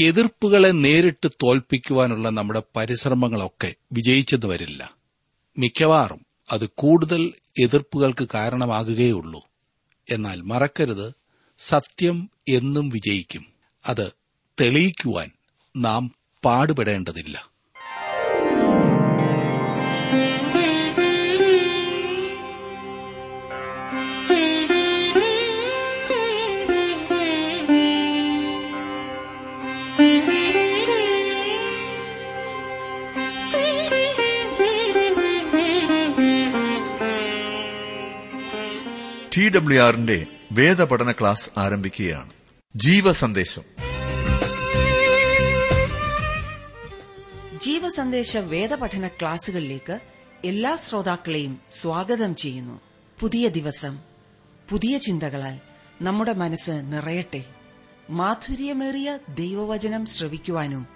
എതിർപ്പുകളെ നേരിട്ട് തോൽപ്പിക്കുവാനുള്ള നമ്മുടെ പരിശ്രമങ്ങളൊക്കെ വിജയിച്ചെന്ന് വരില്ല മിക്കവാറും അത് കൂടുതൽ എതിർപ്പുകൾക്ക് കാരണമാകുകയുള്ളൂ. എന്നാൽ മറക്കരുത് സത്യം എന്നും വിജയിക്കും. അത് തെളിയിക്കുവാൻ നാം പാടുപെടേണ്ടതില്ല. ടി ഡബ്ല്യു ആറിന്റെ വേദപഠന ക്ലാസ് ആരംഭിക്കുകയാണ്. ജീവസന്ദേശം. ജീവസന്ദേശ വേദപഠന ക്ലാസുകളിലേക്ക് എല്ലാ ശ്രോതാക്കളെയും സ്വാഗതം ചെയ്യുന്നു. പുതിയ ദിവസം. പുതിയ ചിന്തകളാൽ നമ്മുടെ മനസ്സ് നിറയട്ടെ. മാധുര്യമേറിയ ദൈവവചനം ശ്രവിക്കുവാനും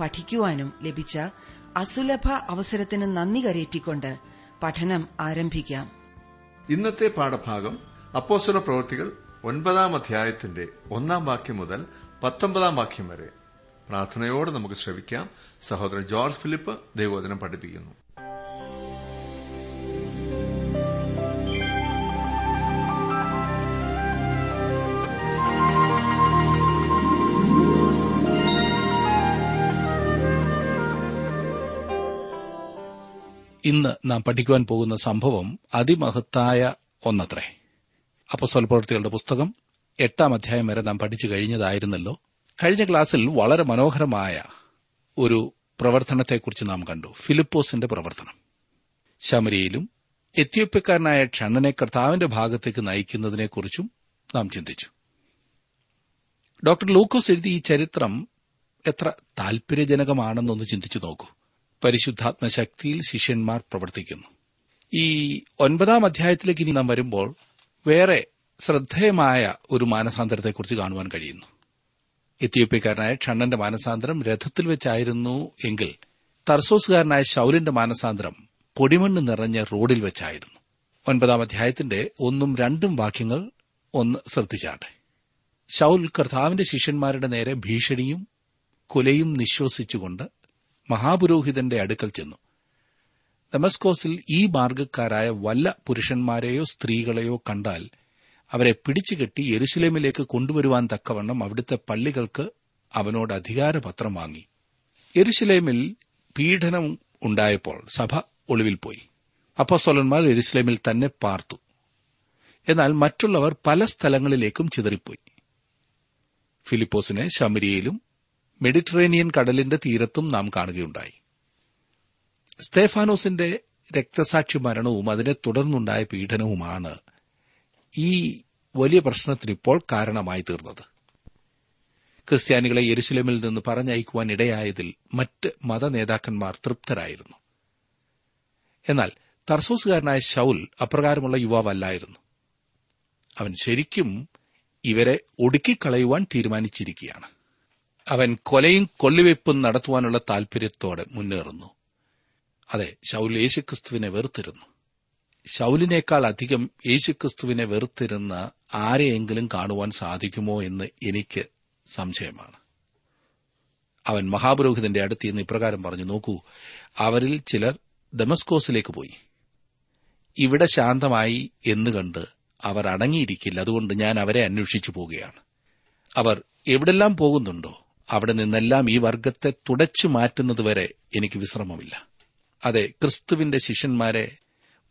പഠിക്കുവാനും ലഭിച്ച അസുലഭ അവസരത്തിന് നന്ദി കരേറ്റിക്കൊണ്ട് പഠനം ആരംഭിക്കാം. ഇന്നത്തെ പാഠഭാഗം അപ്പോസ്തല പ്രവൃത്തികൾ ഒൻപതാം അധ്യായത്തിന്റെ ഒന്നാം വാക്യം മുതൽ പത്തൊമ്പതാം വാക്യം വരെ. പ്രാർത്ഥനയോടെ നമുക്ക് ശ്രവിക്കാം. സഹോദരൻ ജോർജ് ഫിലിപ്പ് ദൈവോദനം പഠിപ്പിക്കുന്നു. ഇന്ന് നാം പഠിക്കുവാൻ പോകുന്ന സംഭവം അതിമഹത്തായ ഒന്നത്രേ. അപ്പസ്വൽ പ്രവൃത്തികളുടെ പുസ്തകം എട്ടാം അധ്യായം വരെ നാം പഠിച്ചു കഴിഞ്ഞതായിരുന്നല്ലോ. കഴിഞ്ഞ ക്ലാസ്സിൽ വളരെ മനോഹരമായ ഒരു പ്രവർത്തനത്തെക്കുറിച്ച് നാം കണ്ടു. ഫിലിപ്പോസിന്റെ പ്രവർത്തനം. ശമരിയിലും എത്യോപ്യക്കാരനായ ക്ഷണ്ണനെ കർത്താവിന്റെ ഭാഗത്തേക്ക് നയിക്കുന്നതിനെക്കുറിച്ചും നാം ചിന്തിച്ചു. ഡോക്ടർ ലൂക്കോസ് എഴുതി ഈ ചരിത്രം എത്ര താൽപര്യജനകമാണെന്നൊന്ന് ചിന്തിച്ചു നോക്കൂ. പരിശുദ്ധാത്മ ശക്തിയിൽ ശിഷ്യന്മാർ പ്രവർത്തിക്കുന്നു. ഈ ഒൻപതാം അധ്യായത്തിലേക്ക് ഇനി നാം വരുമ്പോൾ വേറെ ശ്രദ്ധേയമായ ഒരു മാനസാന്തരത്തെക്കുറിച്ച് കാണുവാൻ കഴിയുന്നു. എത്യോപ്യക്കാരനായ ക്ഷണ്ണന്റെ മാനസാന്തരം രഥത്തിൽ വെച്ചായിരുന്നു എങ്കിൽ തർസോസുകാരനായ ശൌലിന്റെ മാനസാന്തരം പൊടിമണ്ണ് നിറഞ്ഞ റോഡിൽ വെച്ചായിരുന്നു. ഒൻപതാം അധ്യായത്തിന്റെ ഒന്നും രണ്ടും വാക്യങ്ങൾ ഒന്ന് ശ്രദ്ധിച്ചാട്ടെ. ശൌൽ കർത്താവിന്റെ ശിഷ്യന്മാരുടെ നേരെ ഭീഷണിയും കുലയും നിശ്വസിച്ചുകൊണ്ട് മഹാപുരോഹിതന്റെ അടുക്കൽ ചെന്നു. ദമസ്കോസിൽ ഈ മാർഗക്കാരായ വല്ല പുരുഷന്മാരെയോ സ്ത്രീകളെയോ കണ്ടാൽ അവരെ പിടിച്ചുകെട്ടി യെരുശലേമിലേക്ക് കൊണ്ടുവരുവാൻ തക്കവണ്ണം അവിടുത്തെ പള്ളികൾക്ക് അവനോട് അധികാരപത്രം വാങ്ങി. യെരുശലേമിൽ പീഡനം ഉണ്ടായപ്പോൾ സഭ ഒളിവിൽ പോയി. അപ്പസ്വലന്മാർ യെരുസലേമിൽ തന്നെ പാർത്തു. എന്നാൽ മറ്റുള്ളവർ പല സ്ഥലങ്ങളിലേക്കും ചിതറിപ്പോയി. ഫിലിപ്പോസിനെ ശമരിയയിലും മെഡിറ്ററേനിയൻ കടലിന്റെ തീരത്തും നാം കാണുകയുണ്ടായി. സ്തേഫാനോസിന്റെ രക്തസാക്ഷി മരണവും അതിനെ തുടർന്നുണ്ടായ പീഡനവുമാണ് ഈ വലിയ പ്രശ്നത്തിന് ഇപ്പോൾ കാരണമായി തീർന്നത്. ക്രിസ്ത്യാനികളെ യെരുശലേമിൽ നിന്ന് പറഞ്ഞയക്കുവാൻ ഇടയായതിൽ മറ്റ് മതനേതാക്കന്മാർ തൃപ്തരായിരുന്നു. എന്നാൽ തർസോസുകാരനായ ഷൌൽ അപ്രകാരമുള്ള യുവാവല്ലായിരുന്നു. അവൻ ശരിക്കും ഇവരെ ഒടുക്കിക്കളയുവാൻ തീരുമാനിച്ചിരിക്കുകയാണ്. അവൻ കൊലയും കൊള്ളിവയ്പും നടത്തുവാനുള്ള താൽപര്യത്തോടെ മുന്നേറുന്നു. അതെ ശൌൽ യേശുക്രിസ്തുവിനെ വെറുത്തിരുന്നു. ശൌലിനേക്കാൾ അധികം യേശുക്രിസ്തുവിനെ വെറുത്തിരുന്ന ആരെയെങ്കിലും കാണുവാൻ സാധിക്കുമോ എന്ന് എനിക്ക് സംശയമാണ്. അവൻ മഹാപുരോഹിതന്റെ അടുത്ത് നിന്ന് ഇപ്രകാരം പറഞ്ഞു നോക്കൂ അവരിൽ ചിലർ ദമസ്കോസിലേക്ക് പോയി. ഇവിടെ ശാന്തമായി എന്ന് കണ്ട് അവർ അടങ്ങിയിരിക്കില്ല. അതുകൊണ്ട് ഞാൻ അവരെ അന്വേഷിച്ചു പോവുകയാണ്. അവർ എവിടെല്ലാം പോകുന്നുണ്ടോ അവിടെ നിന്നെല്ലാം ഈ വർഗത്തെ തുടച്ചു മാറ്റുന്നതുവരെ എനിക്ക് വിശ്രമമില്ല. അതെ ക്രിസ്തുവിന്റെ ശിഷ്യന്മാരെ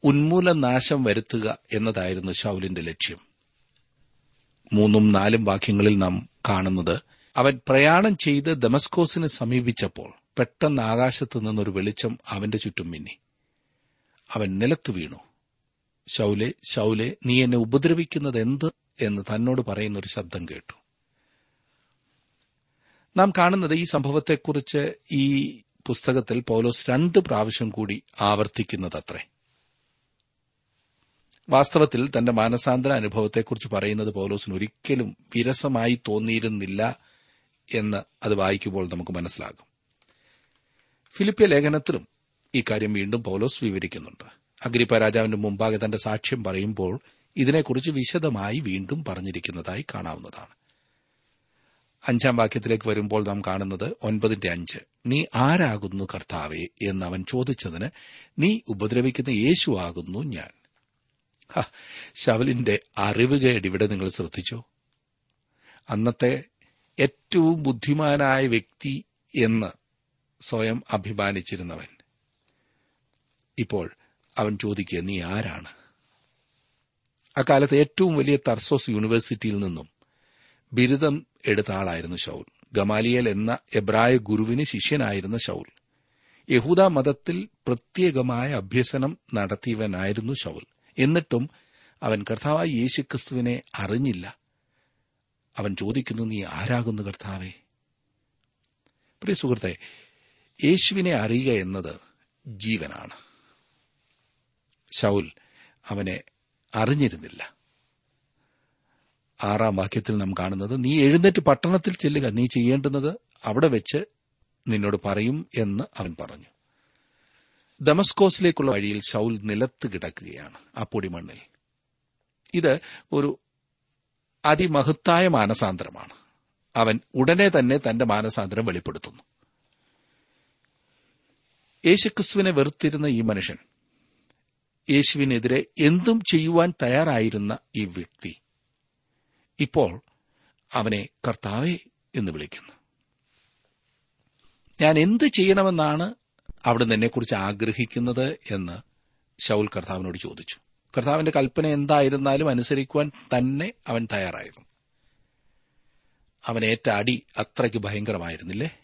ഉന്മൂലനാശം വരുത്തുക എന്നതായിരുന്നു ശൌലിന്റെ ലക്ഷ്യം. മൂന്നും നാലും വാക്യങ്ങളിൽ നാം കാണുന്നത് അവൻ പ്രയാണം ചെയ്ത് ദമസ്കോസിന് സമീപിച്ചപ്പോൾ പെട്ടെന്ന് ആകാശത്തു നിന്നൊരു വെളിച്ചം അവന്റെ ചുറ്റും മിന്നി. അവൻ നിലത്തു വീണു. ശൌലെ ശൌലെ നീ എന്നെ ഉപദ്രവിക്കുന്നത് എന്ത് എന്ന് തന്നോട് പറയുന്നൊരു ശബ്ദം കേട്ടു. നാം കാണുന്നത് ഈ സംഭവത്തെക്കുറിച്ച് ഈ പുസ്തകത്തിൽ പൗലോസ് രണ്ട് പ്രാവശ്യം കൂടി ആവർത്തിക്കുന്നതത്രേ. വാസ്തവത്തിൽ തന്റെ മാനസാന്തര അനുഭവത്തെക്കുറിച്ച് പറയുന്നത് പൗലോസിന് ഒരിക്കലും വിരസമായി തോന്നിയിരുന്നില്ല എന്ന് അത് വായിക്കുമ്പോൾ നമുക്ക് മനസ്സിലാകും. ഫിലിപ്പിയ ലേഖനത്തിലും ഇക്കാര്യം വീണ്ടും പൗലോസ് വിവരിക്കുന്നുണ്ട്. അഗ്രിപ്പ രാജാവിന്റെ മുമ്പാകെ തന്റെ സാക്ഷ്യം പറയുമ്പോൾ ഇതിനെക്കുറിച്ച് വിശദമായി വീണ്ടും പറഞ്ഞിരിക്കുന്നതായി കാണാവുന്നതാണ്. അഞ്ചാം വാക്യത്തിലേക്ക് വരുമ്പോൾ നാം കാണുന്നത് ഒൻപതിന്റെ അഞ്ച്. നീ ആരാകുന്നു കർത്താവെ എന്ന് അവൻ ചോദിച്ചതിന് നീ ഉപദ്രവിക്കുന്ന യേശു ആകുന്നു ഞാൻ. ശവലിന്റെ അറിവുകേട് ഇവിടെ നിങ്ങൾ ശ്രദ്ധിച്ചോ? അന്നത്തെ ഏറ്റവും ബുദ്ധിമാനായ വ്യക്തി എന്ന് സ്വയം അഭിമാനിച്ചിരുന്നവൻ. ഇപ്പോൾ അവൻ ചോദിക്കുക നീ ആരാണ്? അക്കാലത്ത് ഏറ്റവും വലിയ തർസോസ് യൂണിവേഴ്സിറ്റിയിൽ നിന്നും ബിരുദം എടുത്ത ആളായിരുന്നു ഷൌൽ ഗമാലിയൽ എന്ന എബ്രായ ഗുരുവിന് ശിഷ്യനായിരുന്ന ഷൌൽ യഹൂദ മതത്തിൽ പ്രത്യേകമായ അഭ്യസനം നടത്തിയവനായിരുന്നു ഷൌൽ എന്നിട്ടും അവൻ കർത്താവായ യേശുക്രിസ്തുവിനെ അറിഞ്ഞില്ല. അവൻ ചോദിക്കുന്നു നീ ആരാകുന്നു കർത്താവേ? പ്രിയ സുഹൃത്തെ യേശുവിനെ അറിയുക എന്നത് ജീവനാണ്. ഷൌൽ അവനെ അറിഞ്ഞിരുന്നില്ല. ആറാം വാക്യത്തിൽ നാം കാണുന്നത് നീ എഴുന്നേറ്റ് പട്ടണത്തിൽ ചെല്ലുക. നീ ചെയ്യേണ്ടുന്നത് അവിടെ വെച്ച് നിന്നോട് പറയും എന്ന് അവൻ പറഞ്ഞു. ദമസ്കോസിലേക്കുള്ള വഴിയിൽ ശൗൽ നിലത്ത് കിടക്കുകയാണ് ആ പൊടിമണ്ണിൽ. ഇത് ഒരു അതിമഹത്തായ മാനസാന്തരമാണ്. അവൻ ഉടനെ തന്നെ തന്റെ മാനസാന്തരം വെളിപ്പെടുത്തുന്നു. യേശുക്രിസ്തുവിനെ വെറുത്തിരുന്ന ഈ മനുഷ്യൻ യേശുവിനെതിരെ എന്തും ചെയ്യുവാൻ തയ്യാറായിരുന്ന ഈ വ്യക്തി ഇപ്പോൾ അവനെ കർത്താവെ എന്ന് വിളിക്കുന്നു. ഞാൻ എന്ത് ചെയ്യണമെന്നാണ് അവിടുന്ന് എന്നെക്കുറിച്ച് ആഗ്രഹിക്കുന്നത് എന്ന് ശൗൽ കർത്താവിനോട് ചോദിച്ചു. കർത്താവിന്റെ കൽപ്പന എന്തായിരുന്നാലും അനുസരിക്കുവാൻ തന്നെ അവൻ തയ്യാറായിരുന്നു. അവൻ ഏറ്റ അടി അത്രയ്ക്ക് ഭയങ്കരമായിരുന്നില്ലേ?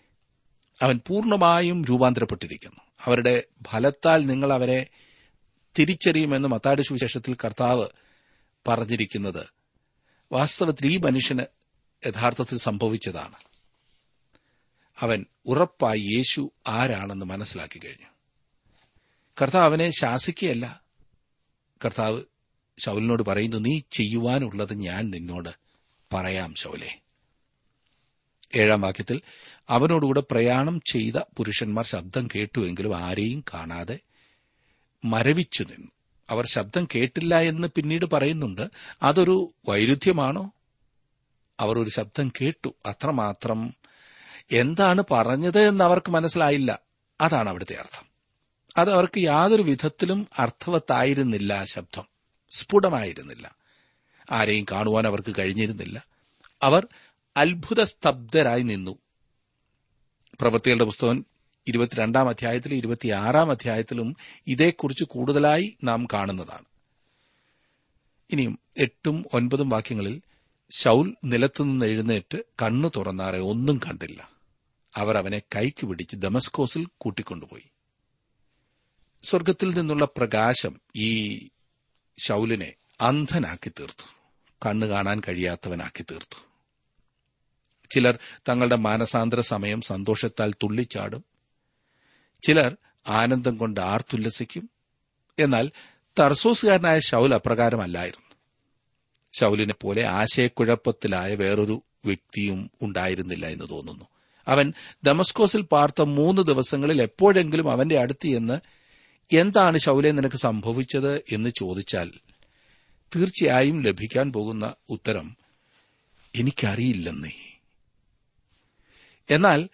അവൻ പൂർണമായും രൂപാന്തരപ്പെട്ടിരിക്കുന്നു. അവരുടെ ഫലത്താൽ നിങ്ങൾ അവരെ തിരിച്ചറിയുമെന്ന് മത്താടി സുവിശേഷത്തിൽ കർത്താവ് പറഞ്ഞിരിക്കുന്നത് വാസ്തവത്തിൽ ഈ മനുഷ്യന് യഥാർത്ഥത്തിൽ സംഭവിച്ചതാണ്. അവൻ ഉറപ്പായി യേശു ആരാണെന്ന് മനസ്സിലാക്കി കഴിഞ്ഞു. കർത്താവ് അവനെ ശാസിക്കുകയല്ല. കർത്താവ് ശൗലിനോട് പറയുന്നു നീ ചെയ്യുവാനുള്ളത് ഞാൻ നിന്നോട് പറയാം ശൗലെ. ഏഴാം വാക്യത്തിൽ അവനോടുകൂടെ പ്രയാണം ചെയ്ത പുരുഷന്മാർ ശബ്ദം കേട്ടുവെങ്കിലും ആരെയും കാണാതെ മരവിച്ചു നിന്നു. അവർ ശബ്ദം കേട്ടില്ല എന്ന് പിന്നീട് പറയുന്നുണ്ട്. അതൊരു വൈരുദ്ധ്യമാണോ? അവർ ഒരു ശബ്ദം കേട്ടു. അത്രമാത്രം എന്താണ് പറഞ്ഞത് എന്ന് അവർക്ക് മനസ്സിലായില്ല. അതാണ് അവിടുത്തെ അർത്ഥം. അത് അവർക്ക് യാതൊരു വിധത്തിലും അർത്ഥവത്തായിരുന്നില്ല ശബ്ദം. സ്ഫുടമായിരുന്നില്ല. ആരെയും കാണുവാൻ അവർക്ക് കഴിഞ്ഞിരുന്നില്ല. അവർ അത്ഭുത സ്തബ്ധരായി നിന്നു. പ്രവൃത്തികളുടെ പുസ്തകം ഇരുപത്തിരണ്ടാം അധ്യായത്തിലും ഇരുപത്തിയാറാം അധ്യായത്തിലും ഇതേക്കുറിച്ച് കൂടുതലായി നാം കാണുന്നതാണ്. ഇനിയും എട്ടും ഒൻപതും വാക്യങ്ങളിൽ ശൌൽ നിലത്തുനിന്ന് എഴുന്നേറ്റ് കണ്ണു തുറന്നാറെ ഒന്നും കണ്ടില്ല. അവർ അവനെ കൈക്ക് പിടിച്ച് ദമസ്കോസിൽ കൂട്ടിക്കൊണ്ടുപോയി. സ്വർഗത്തിൽ നിന്നുള്ള പ്രകാശം ഈ ശൌലിനെ അന്ധനാക്കി തീർത്തു. കണ്ണു കാണാൻ കഴിയാത്തവനാക്കി തീർത്തു. ചിലർ തങ്ങളുടെ മാനസാന്തര സമയം സന്തോഷത്താൽ തുള്ളിച്ചാടും. ചിലർ ആനന്ദം കൊണ്ട് ആർത്തുല്ലസിക്കും. എന്നാൽ തർസോസുകാരനായ ശൗൽ അപ്രകാരമല്ലായിരുന്നു. ശൗലിനെ പോലെ ആശയക്കുഴപ്പത്തിലായ വേറൊരു വ്യക്തിയും ഉണ്ടായിരുന്നില്ല എന്ന് തോന്നുന്നു. അവൻ ദമസ്കോസിൽ പാർത്ത മൂന്ന് ദിവസങ്ങളിൽ എപ്പോഴെങ്കിലും അവന്റെ അടുത്ത് എന്ന് എന്താണ് ശൗലെ നിനക്ക് സംഭവിച്ചത്? എന്ന് ചോദിച്ചാൽ തീർച്ചയായും ലഭിക്കാൻ പോകുന്ന ഉത്തരം എനിക്കറിയില്ലെന്നേ. എന്നാൽ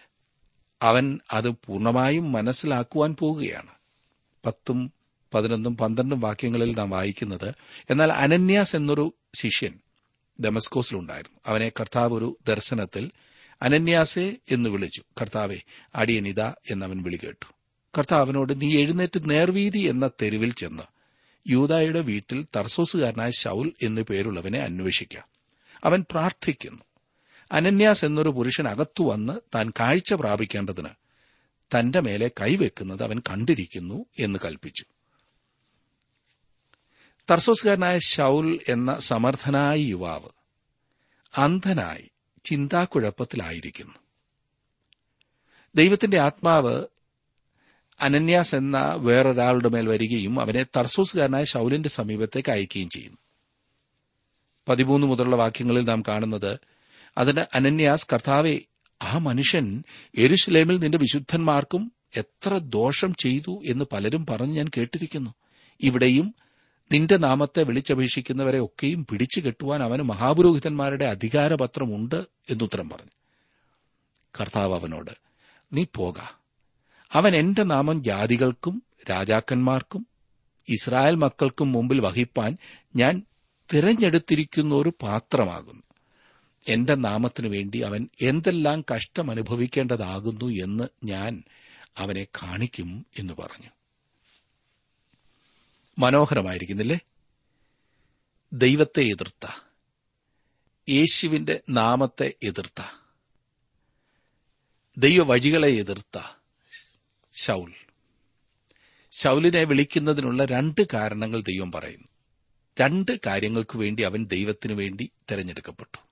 അവൻ അത് പൂർണമായും മനസ്സിലാക്കുവാൻ പോവുകയാണ്. പത്തും പതിനൊന്നും പന്ത്രണ്ടും വാക്യങ്ങളിൽ നാം വായിക്കുന്നത് എന്നാൽ അനന്യാസ് എന്നൊരു ശിഷ്യൻ ഡെമസ്കോസിലുണ്ടായിരുന്നു അവനെ കർത്താവ് ഒരു ദർശനത്തിൽ അനന്യാസെ എന്ന് വിളിച്ചു. കർത്താവെ അടിയനിത എന്നവൻ വിളി കേട്ടു. കർത്താവ് നീ എഴുന്നേറ്റ് നേർവീതി എന്ന തെരുവിൽ ചെന്ന് യൂതായുടെ വീട്ടിൽ തർസോസുകാരനായ ഷൌൽ എന്നു പേരുള്ളവനെ അന്വേഷിക്കാം. അവൻ പ്രാർത്ഥിക്കുന്നു. അനന്യാസ് എന്നൊരു പുരുഷൻ അകത്തു വന്ന് താൻ കാഴ്ച പ്രാപിക്കേണ്ടതിന് തന്റെ മേലെ കൈവെക്കുന്നത് അവൻ കണ്ടിരിക്കുന്നു എന്ന് കൽപ്പിച്ചു. തർസോസ്കാരനായ ഷൌൽ എന്ന സമർത്ഥനായ യുവാവ് അന്ധനായി ചിന്താക്കുഴപ്പത്തിലായിരിക്കുന്നു. ദൈവത്തിന്റെ ആത്മാവ് അനന്യാസ് എന്ന വേറൊരാളുടെ മേൽ വരികയും അവനെ തർസോസുകാരനായ ഷൌലിന്റെ സമീപത്തേക്ക് അയക്കുകയും ചെയ്യുന്നു. പതിമൂന്ന് മുതലുള്ള വാക്യങ്ങളിൽ നാം കാണുന്നത് അതിന് അനന്യാസ് കർത്താവെ ആ മനുഷ്യൻ എരുഷലേമിൽ നിന്റെ വിശുദ്ധന്മാർക്കും എത്ര ദോഷം ചെയ്തു എന്ന് പലരും പറഞ്ഞ് ഞാൻ കേട്ടിരിക്കുന്നു. ഇവിടെയും നിന്റെ നാമത്തെ വിളിച്ചപേക്ഷിക്കുന്നവരെ ഒക്കെയും പിടിച്ചു കെട്ടുവാൻ അവന് മഹാപുരോഹിതന്മാരുടെ അധികാരപത്രമുണ്ട് എന്നുത്തരം പറഞ്ഞു. കർത്താവ് അവനോട് നീ പോക. അവൻ എന്റെ നാമം ജാതികൾക്കും രാജാക്കന്മാർക്കും ഇസ്രായേൽ മക്കൾക്കും മുമ്പിൽ വഹിപ്പാൻ ഞാൻ തിരഞ്ഞെടുത്തിരിക്കുന്ന ഒരു പാത്രമാകുന്നു. എന്റെ നാമത്തിനു വേണ്ടി അവൻ എന്തെല്ലാം കഷ്ടം അനുഭവിക്കേണ്ടതാകുന്നു എന്ന് ഞാൻ അവനെ കാണിക്കും എന്ന് പറഞ്ഞു. മനോഹരമായിരിക്കുന്നില്ലേ? ദൈവത്തെ എതിർത്ത. യേശുവിന്റെ നാമത്തെ എതിർത്ത. ദൈവവഴികളെ എതിർത്ത ശൗൽ. ശൗലിനെ വിളിക്കുന്നതിനുള്ള രണ്ട് കാരണങ്ങൾ ദൈവം പറയുന്നു. രണ്ട് കാര്യങ്ങൾക്കു വേണ്ടി അവൻ ദൈവത്തിനു വേണ്ടി തെരഞ്ഞെടുക്കപ്പെട്ടു.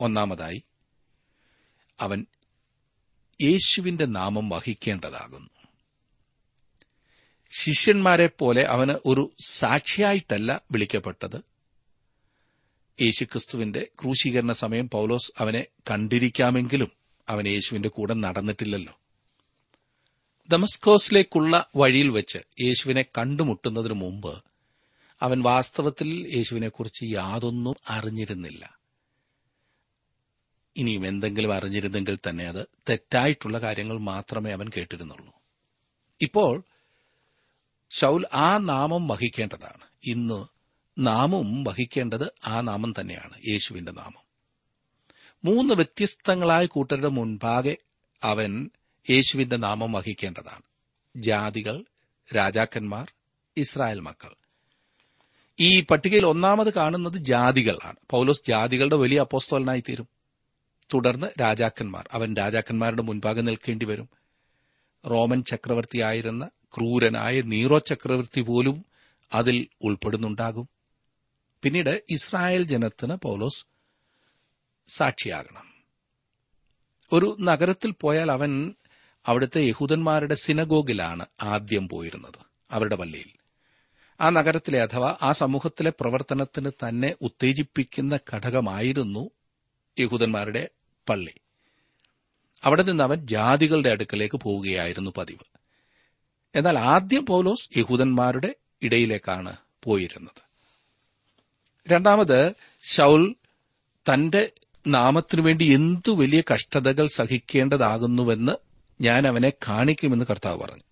ഒന്നാമതായി അവൻ യേശുവിന്റെ നാമം വഹിക്കേണ്ടതാകുന്നു. ശിഷ്യന്മാരെ പോലെ അവന് ഒരു സാക്ഷിയായിട്ടല്ല വിളിക്കപ്പെട്ടത്. യേശുക്രിസ്തുവിന്റെ ക്രൂശീകരണ സമയം പൗലോസ് അവനെ കണ്ടിരിക്കാമെങ്കിലും അവൻ യേശുവിന്റെ കൂടെ നടന്നിട്ടില്ലല്ലോ. ദമസ്കോസിലേക്കുള്ള വഴിയിൽ വെച്ച് യേശുവിനെ കണ്ടുമുട്ടുന്നതിനു മുമ്പ് അവൻ വാസ്തവത്തിൽ യേശുവിനെക്കുറിച്ച് യാതൊന്നും അറിഞ്ഞിരുന്നില്ല. ഇനിയും എന്തെങ്കിലും അറിഞ്ഞിരുന്നെങ്കിൽ തന്നെ അത് തെറ്റായിട്ടുള്ള കാര്യങ്ങൾ മാത്രമേ അവൻ കേട്ടിരുന്നുള്ളൂ. ഇപ്പോൾ ശൗൽ ആ നാമം വഹിക്കേണ്ടതാണ്. ഇന്ന് നാമം വഹിക്കേണ്ടത് ആ നാമം തന്നെയാണ് യേശുവിന്റെ നാമം. മൂന്ന് വ്യത്യസ്തങ്ങളായ കൂട്ടരുടെ മുൻപാകെ അവൻ യേശുവിന്റെ നാമം വഹിക്കേണ്ടതാണ്. ജാതികൾ രാജാക്കന്മാർ ഇസ്രായേൽ മക്കൾ. ഈ പട്ടികയിൽ ഒന്നാമത് കാണുന്നത് ജാതികളാണ്. പൗലോസ് ജാതികളുടെ വലിയ അപ്പോസ്തോലനായി തീരും തുടർന്ന് രാജാക്കന്മാർ അവൻ രാജാക്കന്മാരുടെ മുൻപാകെ നിൽക്കേണ്ടി വരും റോമൻ ചക്രവർത്തിയായിരുന്ന ക്രൂരനായ നീറോ ചക്രവർത്തി പോലും അതിൽ ഉൾപ്പെടുന്നുണ്ടാകും. പിന്നീട് ഇസ്രായേൽ ജനത്തിന് പൗലോസ് സാക്ഷിയാകണം. ഒരു നഗരത്തിൽ പോയാൽ അവൻ അവിടുത്തെ യഹൂദന്മാരുടെ സിനഗോഗിലാണ് ആദ്യം പോയിരുന്നത് അവരുടെ പള്ളിയിൽ. ആ നഗരത്തിലെ അഥവാ ആ സമൂഹത്തിലെ പ്രവർത്തനത്തിന് തന്നെ ഉത്തേജിപ്പിക്കുന്ന ഘടകമായിരുന്നു യഹൂദന്മാരുടെ പള്ളി. അവിടെ നിന്ന് അവൻ ജാതികളുടെ അടുക്കലേക്ക് പോവുകയായിരുന്നു പതിവ്. എന്നാൽ ആദ്യം പൗലോസ് യഹൂദന്മാരുടെ ഇടയിലേക്കാണ് പോയിരുന്നത്. രണ്ടാമത് ഷൗൽ തന്റെ നാമത്തിനു വേണ്ടി എന്തു വലിയ കഷ്ടതകൾ സഹിക്കേണ്ടതാകുന്നുവെന്ന് ഞാൻ അവനെ കാണിക്കുമെന്ന് കർത്താവ് പറഞ്ഞു.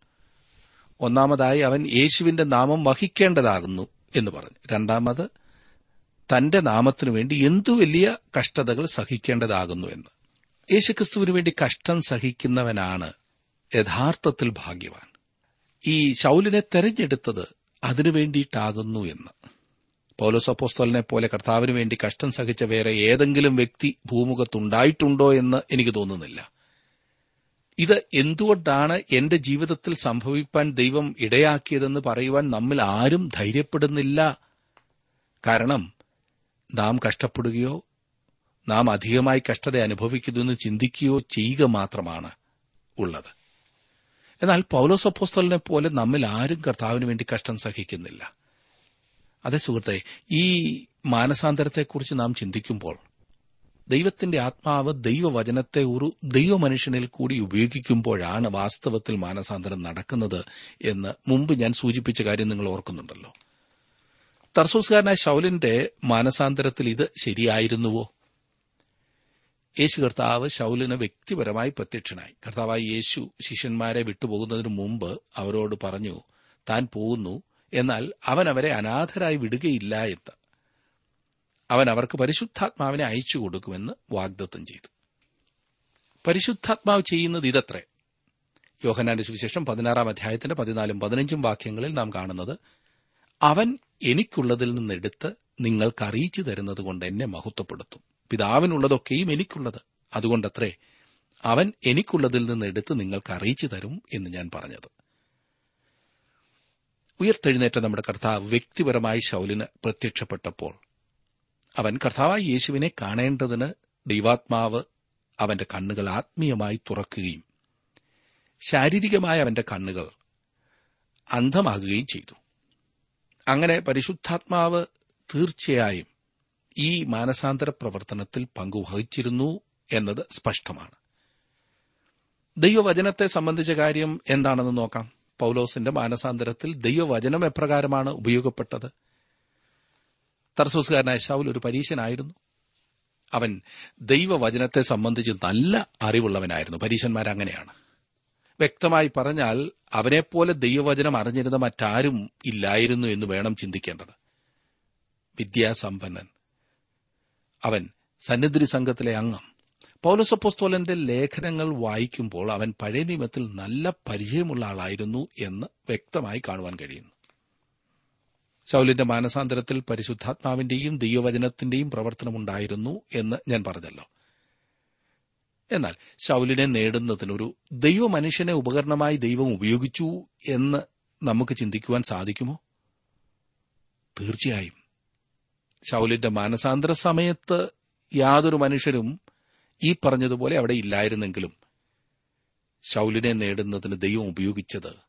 ഒന്നാമതായി അവൻ യേശുവിന്റെ നാമം വഹിക്കേണ്ടതാകുന്നു എന്ന് പറഞ്ഞു. രണ്ടാമത് തന്റെ നാമത്തിനു വേണ്ടി എന്തു വലിയ കഷ്ടതകൾ സഹിക്കേണ്ടതാകുന്നു എന്ന്. യേശുക്രിസ്തുവിനു വേണ്ടി കഷ്ടം സഹിക്കുന്നവനാണ് യഥാർത്ഥത്തിൽ ഭാഗ്യവാൻ. ഈ ശൗലിനെ തെരഞ്ഞെടുത്തത് അതിനു വേണ്ടിയിട്ടാകുന്നു എന്ന്. പൗലോസ് അപ്പോസ്തോലിനെ പോലെ കർത്താവിന് വേണ്ടി കഷ്ടം സഹിച്ച വേറെ ഏതെങ്കിലും വ്യക്തി ഭൂമുഖത്തുണ്ടായിട്ടുണ്ടോ എന്ന് എനിക്ക് തോന്നുന്നില്ല. ഇത് എന്തുകൊണ്ടാണ് എന്റെ ജീവിതത്തിൽ സംഭവിപ്പാൻ ദൈവം ഇടയാക്കിയതെന്ന് പറയുവാൻ നമ്മിൽ ആരും ധൈര്യപ്പെടുന്നില്ല? കാരണം നാം കഷ്ടപ്പെടുകയോ നാം അധികമായി കഷ്ടത അനുഭവിക്കുന്നു എന്ന് ചിന്തിക്കുകയോ ചെയ്യുക മാത്രമാണ് ഉള്ളത്. എന്നാൽ പൗലോസ് അപ്പോസ്തലിനെ പോലെ നമ്മിൽ ആരും കർത്താവിന് വേണ്ടി കഷ്ടം സഹിക്കുന്നില്ല. അതേ സുഹൃത്തെ ഈ മാനസാന്തരത്തെക്കുറിച്ച് നാം ചിന്തിക്കുമ്പോൾ ദൈവത്തിന്റെ ആത്മാവ് ദൈവവചനത്തെ ഒരു ദൈവമനുഷ്യനിൽ കൂടി ഉപയോഗിക്കുമ്പോഴാണ് വാസ്തവത്തിൽ മാനസാന്തരം നടക്കുന്നത് എന്ന് മുമ്പ് ഞാൻ സൂചിപ്പിച്ച കാര്യം നിങ്ങൾ ഓർക്കുന്നുണ്ടല്ലോ. തർസൂസ്കാരനായ ശൗലിന്റെ മാനസാന്തരത്തിൽ ഇത് ശരിയായിരുന്നുവോ? യേശു കർത്താവ് ശൗലിന് വ്യക്തിപരമായി പ്രത്യക്ഷനായി. കർത്താവായി യേശു ശിഷ്യന്മാരെ വിട്ടുപോകുന്നതിനു മുമ്പ് അവരോട് പറഞ്ഞു താൻ പോകുന്നു എന്നാൽ അവൻ അവരെ അനാഥരായി വിടുകയില്ല എന്ന്. അവൻ അവർക്ക് പരിശുദ്ധാത്മാവിനെ അയച്ചു കൊടുക്കുമെന്ന് വാഗ്ദത്തം ചെയ്തു. പരിശുദ്ധാത്മാവ് ചെയ്യുന്നത് ഇതത്രേ. യോഹനാന്റെ സുവിശേഷം പതിനാറാം അധ്യായത്തിന്റെ പതിനാലും പതിനഞ്ചും വാക്യങ്ങളിൽ നാം കാണുന്നത് അവൻ എനിക്കുള്ളതിൽ നിന്നെടുത്ത് നിങ്ങൾക്ക് അറിയിച്ചു തരുന്നത് കൊണ്ട് എന്നെ മഹത്വപ്പെടുത്തും. പിതാവിനുള്ളതൊക്കെയും എനിക്കുള്ളത്. അതുകൊണ്ടത്രേ അവൻ എനിക്കുള്ളതിൽ നിന്നെടുത്ത് നിങ്ങൾക്ക് അറിയിച്ചു തരും എന്ന് ഞാൻ പറഞ്ഞത്. ഉയർത്തെഴുന്നേറ്റ നമ്മുടെ കർത്താവ് വ്യക്തിപരമായി ശൗലിന് പ്രത്യക്ഷപ്പെട്ടപ്പോൾ അവൻ കർത്താവായ യേശുവിനെ കാണേണ്ടതിന് ദൈവാത്മാവ് അവന്റെ കണ്ണുകൾ ആത്മീയമായി തുറക്കുകയും ശാരീരികമായ അവന്റെ കണ്ണുകൾ അന്ധമാകുകയും ചെയ്തു. അങ്ങനെ പരിശുദ്ധാത്മാവ് തീർച്ചയായും ഈ മാനസാന്തര പ്രവർത്തനത്തിൽ പങ്കുവഹിച്ചിരുന്നു എന്നത് സ്പഷ്ടമാണ്. ദൈവവചനത്തെ സംബന്ധിച്ച കാര്യം എന്താണെന്ന് നോക്കാം. പൌലോസിന്റെ മാനസാന്തരത്തിൽ ദൈവവചനം എപ്രകാരമാണ് ഉപയോഗപ്പെട്ടത്? തർസൂസുകാരനായ ശൗൽ ഒരു പരീശനായിരുന്നു. അവൻ ദൈവവചനത്തെ സംബന്ധിച്ച് നല്ല അറിവുള്ളവനായിരുന്നു. പരീശന്മാർ അങ്ങനെയാണ് വ്യക്തമായി പറഞ്ഞാൽ അവനെപ്പോലെ ദൈവവചനം അറിഞ്ഞിരുന്ന മറ്റാരും ഇല്ലായിരുന്നു എന്ന് വേണം ചിന്തിക്കേണ്ടത്. വിദ്യാസമ്പന്നൻ. അവൻ സന്നിധി സംഘത്തിലെ അംഗം. പൗലസപ്പോസ്തോലന്റെ ലേഖനങ്ങൾ വായിക്കുമ്പോൾ അവൻ പഴയ നിയമത്തിൽ നല്ല പരിചയമുള്ള ആളായിരുന്നു എന്ന് വ്യക്തമായി കാണുവാൻ കഴിയുന്നു. ശൗലിന്റെ മാനസാന്തരത്തിൽ പരിശുദ്ധാത്മാവിന്റെയും ദൈവവചനത്തിന്റെയും പ്രവർത്തനമുണ്ടായിരുന്നു എന്ന് ഞാൻ പറഞ്ഞല്ലോ. എന്നാൽ ശൗലിനെ ദൈവ ദൈവമനുഷ്യനെ ഉപകരണമായി ദൈവം ഉപയോഗിച്ചു എന്ന് നമുക്ക് ചിന്തിക്കുവാൻ സാധിക്കുമോ? തീർച്ചയായും. ശൗലിന്റെ മാനസാന്തര സമയത്ത് യാതൊരു മനുഷ്യരും ഈ പറഞ്ഞതുപോലെ അവിടെ ഇല്ലായിരുന്നെങ്കിലും ശൗലിനെ നേടുന്നതിന് ദൈവം ഉപയോഗിച്ചത്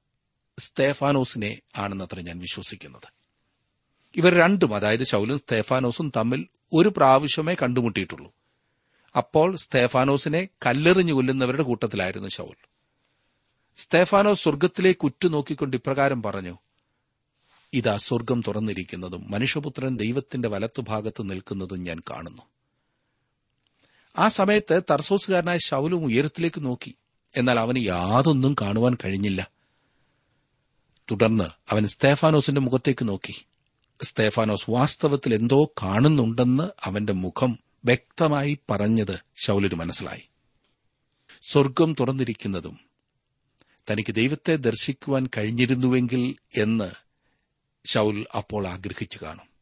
സ്തേഫാനോസിനെ ആണെന്നത്ര ഞാൻ വിശ്വസിക്കുന്നത്. ഇവർ രണ്ടും അതായത് ശൗലും സ്തേഫാനോസും തമ്മിൽ ഒരു പ്രാവശ്യമേ കണ്ടുമുട്ടിയിട്ടുള്ളൂ. അപ്പോൾ സ്തേഫാനോസിനെ കല്ലെറിഞ്ഞു കൊല്ലുന്നവരുടെ കൂട്ടത്തിലായിരുന്നു ശൗൽ. സ്തേഫാനോസ് സ്വർഗത്തിലേക്ക് ഉറ്റുനോക്കിക്കൊണ്ട് ഇപ്രകാരം പറഞ്ഞു ഇതാ സ്വർഗം തുറന്നിരിക്കുന്നതും മനുഷ്യപുത്രൻ ദൈവത്തിന്റെ വലത്തുഭാഗത്ത് നിൽക്കുന്നതും ഞാൻ കാണുന്നു. ആ സമയത്ത് തർസോസുകാരനായ ശൗലും ഉയരത്തിലേക്ക് നോക്കി എന്നാൽ അവന് യാതൊന്നും കാണുവാൻ കഴിഞ്ഞില്ല. തുടർന്ന് അവൻ സ്തേഫാനോസിന്റെ മുഖത്തേക്ക് നോക്കി. സ്തേഫാനോസ് വാസ്തവത്തിൽ എന്തോ കാണുന്നുണ്ടെന്ന് അവന്റെ മുഖം വ്യക്തമായി പറഞ്ഞത് ശൗലിന് മനസ്സിലായി. സ്വർഗം തുറന്നിരിക്കുന്നതും തനിക്ക് ദൈവത്തെ ദർശിക്കുവാൻ കഴിഞ്ഞിരുന്നുവെങ്കിൽ എന്ന് ശൗൽ അപ്പോൾ ആഗ്രഹിച്ചു കാണും.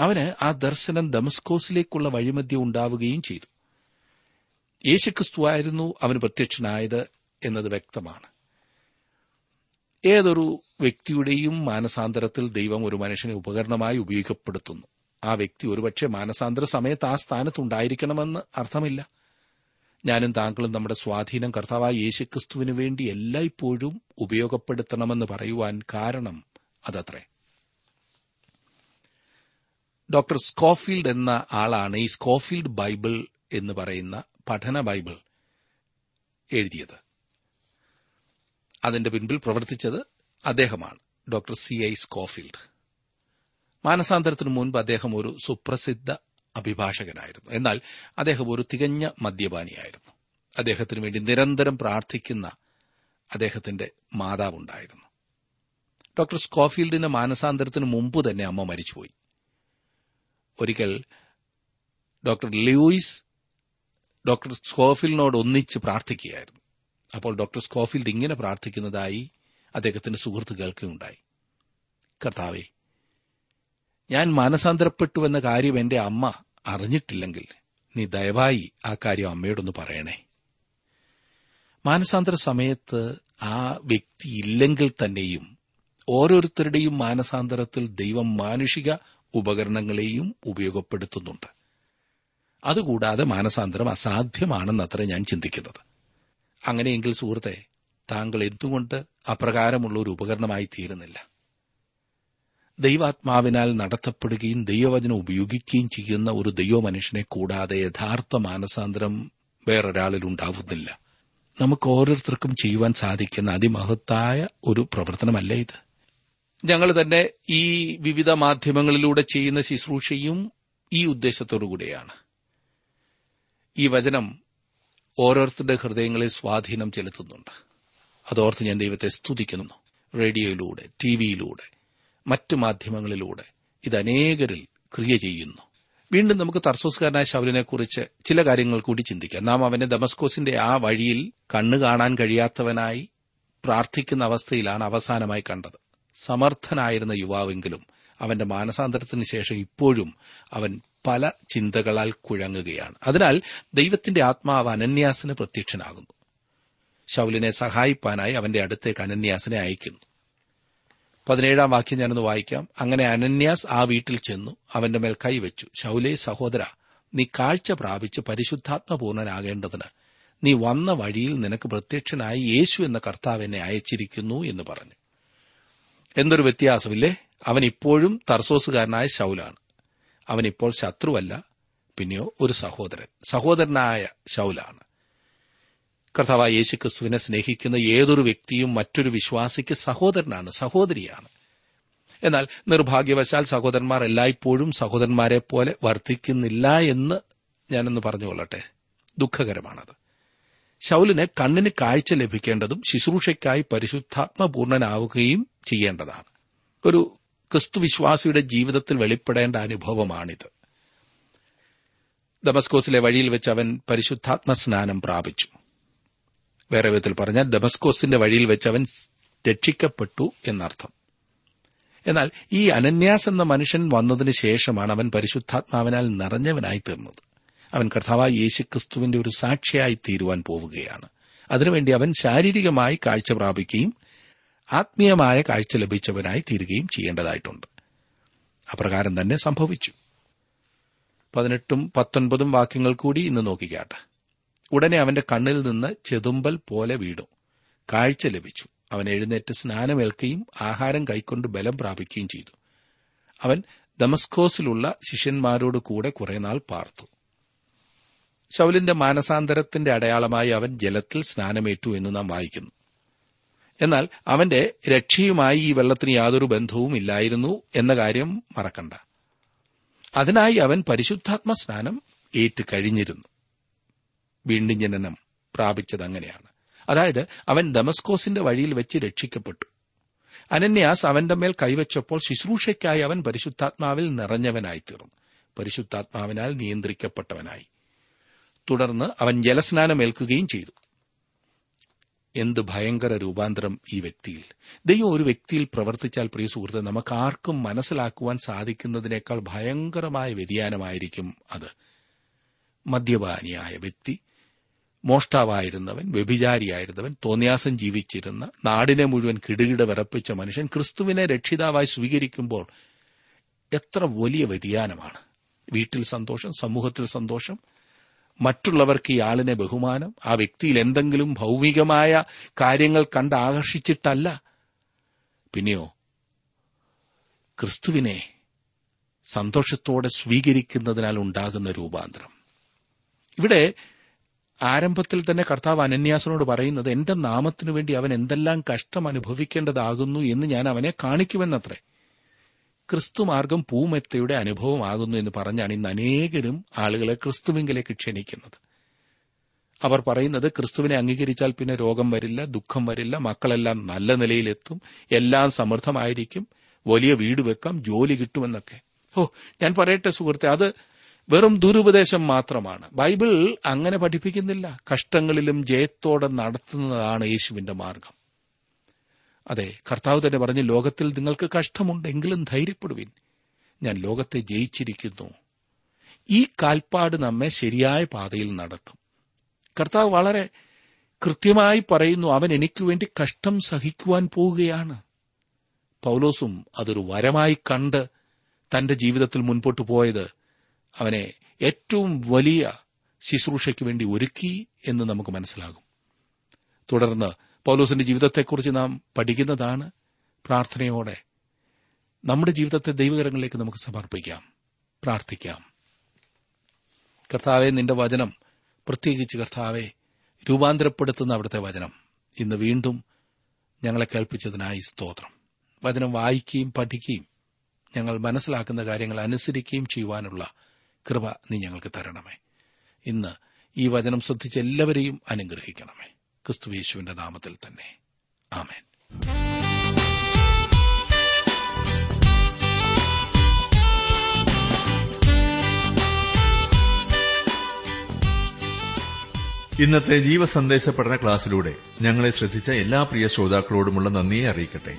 അവന് ആ ദർശനം ദമസ്കോസിലേക്കുള്ള വഴിമധ്യം ഉണ്ടാവുകയും ചെയ്തു. യേശുക്രിസ്തുവായിരുന്നു അവന് പ്രത്യക്ഷനായത് എന്നത് വ്യക്തമാണ്. ഏതൊരു വ്യക്തിയുടെയും മാനസാന്തരത്തിൽ ദൈവം ഒരു മനുഷ്യനെ ഉപകരണമായി ഉപയോഗപ്പെടുത്തുന്നു. ആ വ്യക്തി ഒരുപക്ഷെ മാനസാന്തര സമയത്ത് ആ സ്ഥാനത്തുണ്ടായിരിക്കണമെന്ന് അർത്ഥമില്ല. ഞാനും താങ്കളും നമ്മുടെ സ്വാധീനം കർത്താവായ യേശുക്രിസ്തുവിനു വേണ്ടി എല്ലായ്പ്പോഴും ഉപയോഗപ്പെടുത്തണമെന്ന് പറയുവാൻ കാരണം അതത്രേ. ഡോക്ടർ സ്കോഫീൽഡ് എന്ന ആളാണ് ഈ സ്കോഫീൽഡ് ബൈബിൾ എന്ന് പറയുന്ന പഠന ബൈബിൾ എഴുതിയത്. അതിന്റെ പിൻപിൽ പ്രവർത്തിച്ചത് അദ്ദേഹമാണ് ഡോക്ടർ സി ഐ സ്കോഫീൽഡ്. മാനസാന്തരത്തിനു മുൻപ് അദ്ദേഹം ഒരു സുപ്രസിദ്ധ അഭിഭാഷകനായിരുന്നു. എന്നാൽ അദ്ദേഹം ഒരു തികഞ്ഞ മദ്യപാനിയായിരുന്നു. അദ്ദേഹത്തിനു വേണ്ടി നിരന്തരം പ്രാർത്ഥിക്കുന്ന അദ്ദേഹത്തിന്റെ മാതാവുണ്ടായിരുന്നു. ഡോക്ടർ സ്കോഫീൽഡിന്റെ മാനസാന്തരത്തിന് മുമ്പ് തന്നെ അമ്മ മരിച്ചുപോയി. ഒരിക്കൽ ഡോക്ടർ ലൂയിസ് ഡോക്ടർ സ്കോഫീൽഡിനോട് ഒന്നിച്ച് പ്രാർത്ഥിക്കുകയായിരുന്നു. അപ്പോൾ ഡോക്ടർ സ്കോഫീൽഡ് ഇങ്ങനെ പ്രാർത്ഥിക്കുന്നതായി അദ്ദേഹത്തിന്റെ സുഹൃത്ത് കേൾക്കുകയുണ്ടായി. കർത്താവെ ഞാൻ മാനസാന്തരപ്പെട്ടു എന്ന കാര്യം എന്റെ അമ്മ അറിഞ്ഞിട്ടില്ലെങ്കിൽ നീ ദയവായി ആ കാര്യം അമ്മയോടൊന്ന് പറയണേ. മാനസാന്തര സമയത്ത് ആ വ്യക്തി ഇല്ലെങ്കിൽ തന്നെയും ഓരോരുത്തരുടെയും മാനസാന്തരത്തിൽ ദൈവം മാനുഷിക ഉപകരണങ്ങളെയും ഉപയോഗപ്പെടുത്തുന്നുണ്ട്. അതുകൂടാതെ മാനസാന്തരം അസാധ്യമാണെന്നത്ര ഞാൻ ചിന്തിക്കുന്നത്. അങ്ങനെയെങ്കിൽ സുഹൃത്തെ താങ്കൾ എന്തുകൊണ്ട് അപ്രകാരമുള്ള ഒരു ഉപകരണമായി തീരുന്നില്ല? ദൈവാത്മാവിനാൽ നടത്തപ്പെടുകയും ദൈവവചനം ഉപയോഗിക്കുകയും ചെയ്യുന്ന ഒരു ദൈവമനുഷ്യനെ കൂടാതെ യഥാർത്ഥ മാനസാന്തരം വേറൊരാളിൽ ഉണ്ടാവുന്നില്ല. നമുക്ക് ഓരോരുത്തർക്കും ചെയ്യുവാൻ സാധിക്കുന്ന അതിമഹത്തായ ഒരു പ്രവർത്തനമല്ല ഇത്? ഞങ്ങൾ തന്നെ ഈ വിവിധ മാധ്യമങ്ങളിലൂടെ ചെയ്യുന്ന ശുശ്രൂഷയും ഈ ഉദ്ദേശത്തോടുകൂടിയാണ് ഈ വചനം ഓരോരുത്തരുടെ ഹൃദയങ്ങളെ സ്വാധീനം ചെലുത്തുന്നുണ്ട്. അതോർത്ത് ഞാൻ ദൈവത്തെ സ്തുതിക്കുന്നു. റേഡിയോയിലൂടെ ടിവിയിലൂടെ മറ്റു മാധ്യമങ്ങളിലൂടെ. ഇത് അനേകരിൽ ക്രിയ ചെയ്യുന്നു. വീണ്ടും നമുക്ക് തർസോസ്കാരനായ ശൗലിനെക്കുറിച്ച് ചില കാര്യങ്ങൾ കൂടി ചിന്തിക്കാം. നാം അവനെ ദമസ്കോസിന്റെ ആ വഴിയിൽ കണ്ണു കാണാൻ കഴിയാത്തവനായി പ്രാർത്ഥിക്കുന്ന അവസ്ഥയിലാണ് അവസാനമായി കണ്ടത്. സമർത്ഥനായിരുന്ന യുവാവെങ്കിലും അവന്റെ മാനസാന്തരത്തിന് ശേഷം ഇപ്പോഴും അവൻ പല ചിന്തകളാൽ കുഴങ്ങുകയാണ്. അതിനാൽ ദൈവത്തിന്റെ ആത്മാവ് അനന്യാസിന് പ്രത്യക്ഷനാകുന്നു. ശൗലിനെ സഹായിപ്പാനായി അവന്റെ അടുത്തേക്ക് അനന്യാസിനെ അയക്കുന്നു. പതിനേഴാം വാക്യം ഞാനൊന്ന് വായിക്കാം. അങ്ങനെ അനന്യാസ് ആ വീട്ടിൽ ചെന്നു അവന്റെ മേൽ കൈവച്ചു ശൗലേ സഹോദര നീ കാഴ്ച പ്രാപിച്ച് പരിശുദ്ധാത്മപൂർണനാകേണ്ടതിന് നീ വന്ന വഴിയിൽ നിനക്ക് പ്രത്യക്ഷനായി യേശു എന്ന കർത്താവ് എന്നെ അയച്ചിരിക്കുന്നു എന്ന് പറഞ്ഞു. എന്തൊരു വ്യത്യാസമില്ലേ? അവൻ ഇപ്പോഴും തർസോസുകാരനായ ശൗലാണ്. അവൻ ഇപ്പോൾ ശത്രുവല്ല പിന്നെയോ ഒരു സഹോദരൻ. സഹോദരനായ ശൗലാണ്. കർത്താവായ യേശുക്രിസ്തുവിനെ സ്നേഹിക്കുന്ന ഏതൊരു വ്യക്തിയും മറ്റൊരു വിശ്വാസിക്ക് സഹോദരനാണ് സഹോദരിയാണ്. എന്നാൽ നിർഭാഗ്യവശാൽ സഹോദരന്മാർ എല്ലായ്പ്പോഴും സഹോദരന്മാരെ പോലെ വർദ്ധിക്കുന്നില്ല എന്ന് ഞാനൊന്ന് പറഞ്ഞുകൊള്ളട്ടെ. ദുഃഖകരമാണത്. ശൗലിന് കണ്ണിന് കാഴ്ച ലഭിക്കേണ്ടതും ശുശ്രൂഷയ്ക്കായി പരിശുദ്ധാത്മപൂർണനാവുകയും ചെയ്യേണ്ടതാണ്. ഒരു ക്രിസ്തുവിശ്വാസിയുടെ ജീവിതത്തിൽ വെളിപ്പെടേണ്ട അനുഭവമാണിത്. ദമസ്കോസിലെ വഴിയിൽ വെച്ച് അവൻ പരിശുദ്ധാത്മ സ്നാനം പ്രാപിച്ചു. വേറെ വിധത്തിൽ പറഞ്ഞാൽ ഡെമസ്കോസിന്റെ വഴിയിൽ വെച്ച് അവൻ രക്ഷിക്കപ്പെട്ടു എന്നർത്ഥം. എന്നാൽ ഈ അനന്യാസ് എന്ന മനുഷ്യൻ വന്നതിന് ശേഷമാണ് അവൻ പരിശുദ്ധാത്മാവിനാൽ നിറഞ്ഞവനായി തീർന്നത്. അവൻ കർത്താവായ യേശുക്രിസ്തുവിന്റെ ഒരു സാക്ഷിയായി തീരുവാൻ പോവുകയാണ്. അതിനുവേണ്ടി അവൻ ശാരീരികമായി കാഴ്ച പ്രാപിക്കുകയും ആത്മീയമായ കാഴ്ച ലഭിച്ചവനായി തീരുകയും ചെയ്യേണ്ടതായിട്ടുണ്ട്. അപ്രകാരം തന്നെ സംഭവിച്ചു. പതിനെട്ടും പത്തൊൻപതും വാക്യങ്ങൾ കൂടി ഇന്ന് നോക്കിക്കാട്ടെ. ഉടനെ അവന്റെ കണ്ണിൽ നിന്ന് ചെതുമ്പൽ പോലെ വീണു. കാഴ്ച ലഭിച്ചു. അവൻ എഴുന്നേറ്റ് സ്നാനമേൽക്കുകയും ആഹാരം കൈക്കൊണ്ട് ബലം പ്രാപിക്കുകയും ചെയ്തു. അവൻ ദമസ്കോസിലുള്ള ശിഷ്യന്മാരോട് കൂടെ കുറേനാൾ പാർത്തു. ശൗലിന്റെ മാനസാന്തരത്തിന്റെ അടയാളമായി അവൻ ജലത്തിൽ സ്നാനമേറ്റു എന്ന് നാം വായിക്കുന്നു. എന്നാൽ അവന്റെ രക്ഷയുമായി ഈ വെള്ളത്തിന് യാതൊരു ബന്ധവും ഇല്ലായിരുന്നു എന്ന കാര്യം മറക്കണ്ട. അതിനായി അവൻ പരിശുദ്ധാത്മ സ്നാനം ഏറ്റ് കഴിഞ്ഞിരുന്നു. വീണ്ടും ജനനം പ്രാപിച്ചത് അങ്ങനെയാണ്. അതായത് അവൻ ദമസ്കോസിന്റെ വഴിയിൽ വെച്ച് രക്ഷിക്കപ്പെട്ടു. അനന്യാസ് അവന്റെ മേൽ കൈവച്ചപ്പോൾ ശുശ്രൂഷയ്ക്കായി അവൻ പരിശുദ്ധാത്മാവിൽ നിറഞ്ഞവനായി തീർന്നു പരിശുദ്ധാത്മാവിനാൽ നിയന്ത്രിക്കപ്പെട്ടവനായി. തുടർന്ന് അവൻ ജലസ്നാനമേൽക്കുകയും ചെയ്തു. എന്ത് ഭയങ്കര രൂപാന്തരം ഈ വ്യക്തിയിൽ. ദൈവം ഒരു വ്യക്തിയിൽ പ്രവർത്തിച്ചാൽ പ്രിയ സുഹൃത്ത് നമുക്ക് ആർക്കും മനസ്സിലാക്കുവാൻ സാധിക്കുന്നതിനേക്കാൾ ഭയങ്കരമായ വ്യതിയാനമായിരിക്കും അത്. മദ്യപാനിയായ വ്യക്തി മോഷ്ടാവായിരുന്നവൻ വ്യഭിചാരിയായിരുന്നവൻ തോന്നിയാസം ജീവിച്ചിരുന്ന നാടിനെ മുഴുവൻ കിടുകിട വിറപ്പിച്ച മനുഷ്യൻ ക്രിസ്തുവിനെ രക്ഷിതാവായി സ്വീകരിക്കുമ്പോൾ എത്ര വലിയ വ്യതിയാനമാണ്. വീട്ടിൽ സന്തോഷം സമൂഹത്തിൽ സന്തോഷം മറ്റുള്ളവർക്ക് ഈ ആളിനെ ബഹുമാനം ആ വ്യക്തിയിൽ എന്തെങ്കിലും ഭൗമികമായ കാര്യങ്ങൾ കണ്ട് ആകർഷിച്ചിട്ടല്ല. പിന്നെയോ ക്രിസ്തുവിനെ സന്തോഷത്തോടെ സ്വീകരിക്കുന്നതിനാൽ ഉണ്ടാകുന്ന രൂപാന്തരം. ഇവിടെ ആരംഭത്തിൽ തന്നെ കർത്താവ് അനന്യാസനോട് പറയുന്നത് എന്റെ നാമത്തിനു വേണ്ടി അവൻ എന്തെല്ലാം കഷ്ടം അനുഭവിക്കേണ്ടതാകുന്നു എന്ന് ഞാൻ അവനെ കാണിക്കുമെന്നത്രേ. ക്രിസ്തുമാർഗം പൂമെത്തയുടെ അനുഭവമാകുന്നു എന്ന് പറഞ്ഞാണ് ഇന്ന് അനേകരും ആളുകളെ ക്രിസ്തുവിങ്കിലേക്ക് ക്ഷണിക്കുന്നത്. അവർ പറയുന്നത് ക്രിസ്തുവിനെ അംഗീകരിച്ചാൽ പിന്നെ രോഗം വരില്ല ദുഃഖം വരില്ല മക്കളെല്ലാം നല്ല നിലയിലെത്തും എല്ലാം സമൃദ്ധമായിരിക്കും വലിയ വീട് വെക്കാം ജോലി കിട്ടുമെന്നൊക്കെ. ഓ ഞാൻ പറയട്ടെ സുഹൃത്തെ അത് വെറും ദുരുപദേശം മാത്രമാണ്. ബൈബിൾ അങ്ങനെ പഠിപ്പിക്കുന്നില്ല. കഷ്ടങ്ങളിലും ജയത്തോടെ നടത്തുന്നതാണ് യേശുവിന്റെ മാർഗം. അതെ കർത്താവ് തന്നെ പറഞ്ഞു ലോകത്തിൽ നിങ്ങൾക്ക് കഷ്ടമുണ്ടെങ്കിലും ധൈര്യപ്പെടുവിൻ. ഞാൻ ലോകത്തെ ജയിച്ചിരിക്കുന്നു. ഈ കാൽപ്പാട് നമ്മെ ശരിയായ പാതയിൽ നടത്തും. കർത്താവ് വളരെ കൃത്യമായി പറയുന്നു അവൻ എനിക്ക് വേണ്ടി കഷ്ടം സഹിക്കുവാൻ പോവുകയാണ്. പൗലോസും അതൊരു വരമായി കണ്ട് തന്റെ ജീവിതത്തിൽ മുൻപോട്ട് പോയത് അവനെ ഏറ്റവും വലിയ ശുശ്രൂഷയ്ക്ക് വേണ്ടി ഒരുക്കി എന്ന് നമുക്ക് മനസ്സിലാകും. തുടർന്ന് പൗലോസിന്റെ ജീവിതത്തെക്കുറിച്ച് നാം പഠിക്കുന്നതാണ് പ്രാർത്ഥനയോടെ. നമ്മുടെ ജീവിതത്തെ ദൈവകരങ്ങളിലേക്ക് നമുക്ക് സമർപ്പിക്കാം. പ്രാർത്ഥിക്കാം. കർത്താവെ നിന്റെ വചനം പ്രത്യേകിച്ച് കർത്താവെ രൂപാന്തരപ്പെടുത്തുന്ന അവിടുത്തെ വചനം. ഇന്ന് വീണ്ടും ഞങ്ങളെ കേൾപ്പിച്ചതിനായി സ്തോത്രം. വചനം വായിക്കുകയും പഠിക്കുകയും ഞങ്ങൾ മനസ്സിലാക്കുന്ന കാര്യങ്ങൾ അനുസരിക്കുകയും ചെയ്യുവാനുള്ള കൃപ നീ ഞങ്ങൾക്ക് തരണമേ. ഇന്ന് ഈ വചനം ശ്രദ്ധിച്ച് എല്ലാവരെയും അനുഗ്രഹിക്കണമേ. ക്രിസ്തു യേശുവിന്റെ നാമത്തിൽ തന്നെ. ആമേൻ. ഇന്നത്തെ ജീവസന്ദേശ പഠന ക്ലാസ്സിലൂടെ ഞങ്ങളെ ശ്രദ്ധിച്ച എല്ലാ പ്രിയ ശ്രോതാക്കളോടുമുള്ള നന്ദിയെ അറിയിക്കട്ടെ.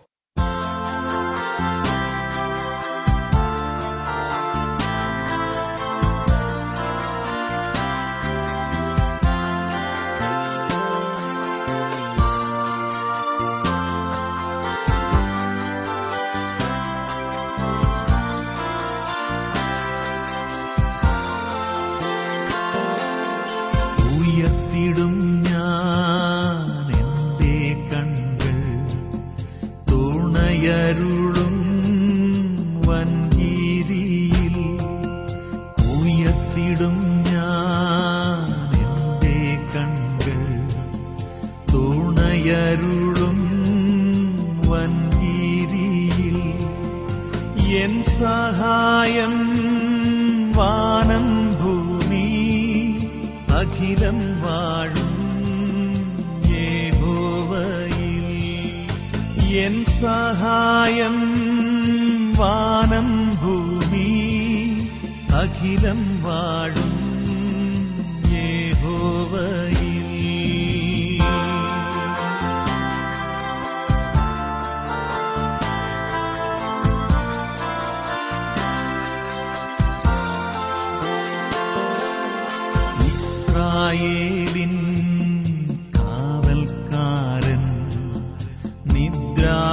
ഉയരുളും വൻകീരിയിൽ ഉയർത്തിടും ഞാൻ എന്റെ കൺകൾ. തുണയരുളും വൻകീരിയിൽ എൻ സഹായം സഹായം വാനം ഭൂമി അഖിലം വാഴ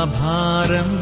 ഭാരം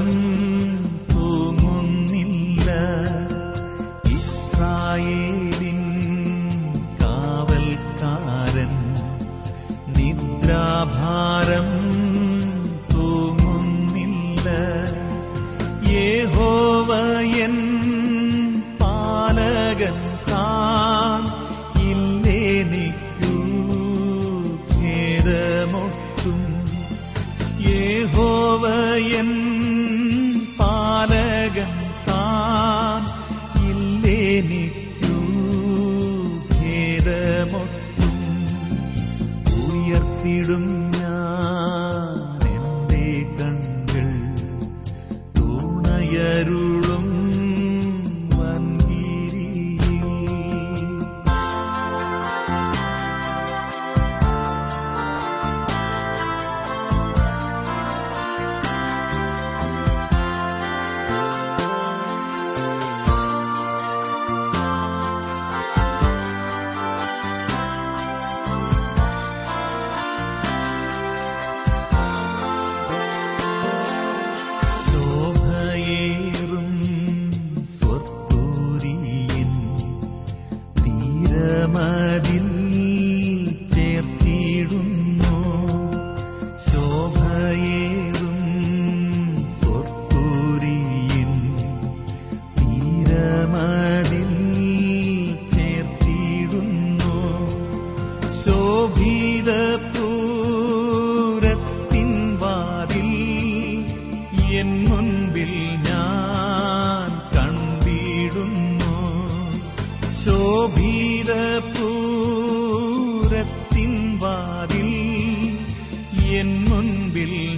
கோபீர பூரத்தின் வாதில் என் முன்பில்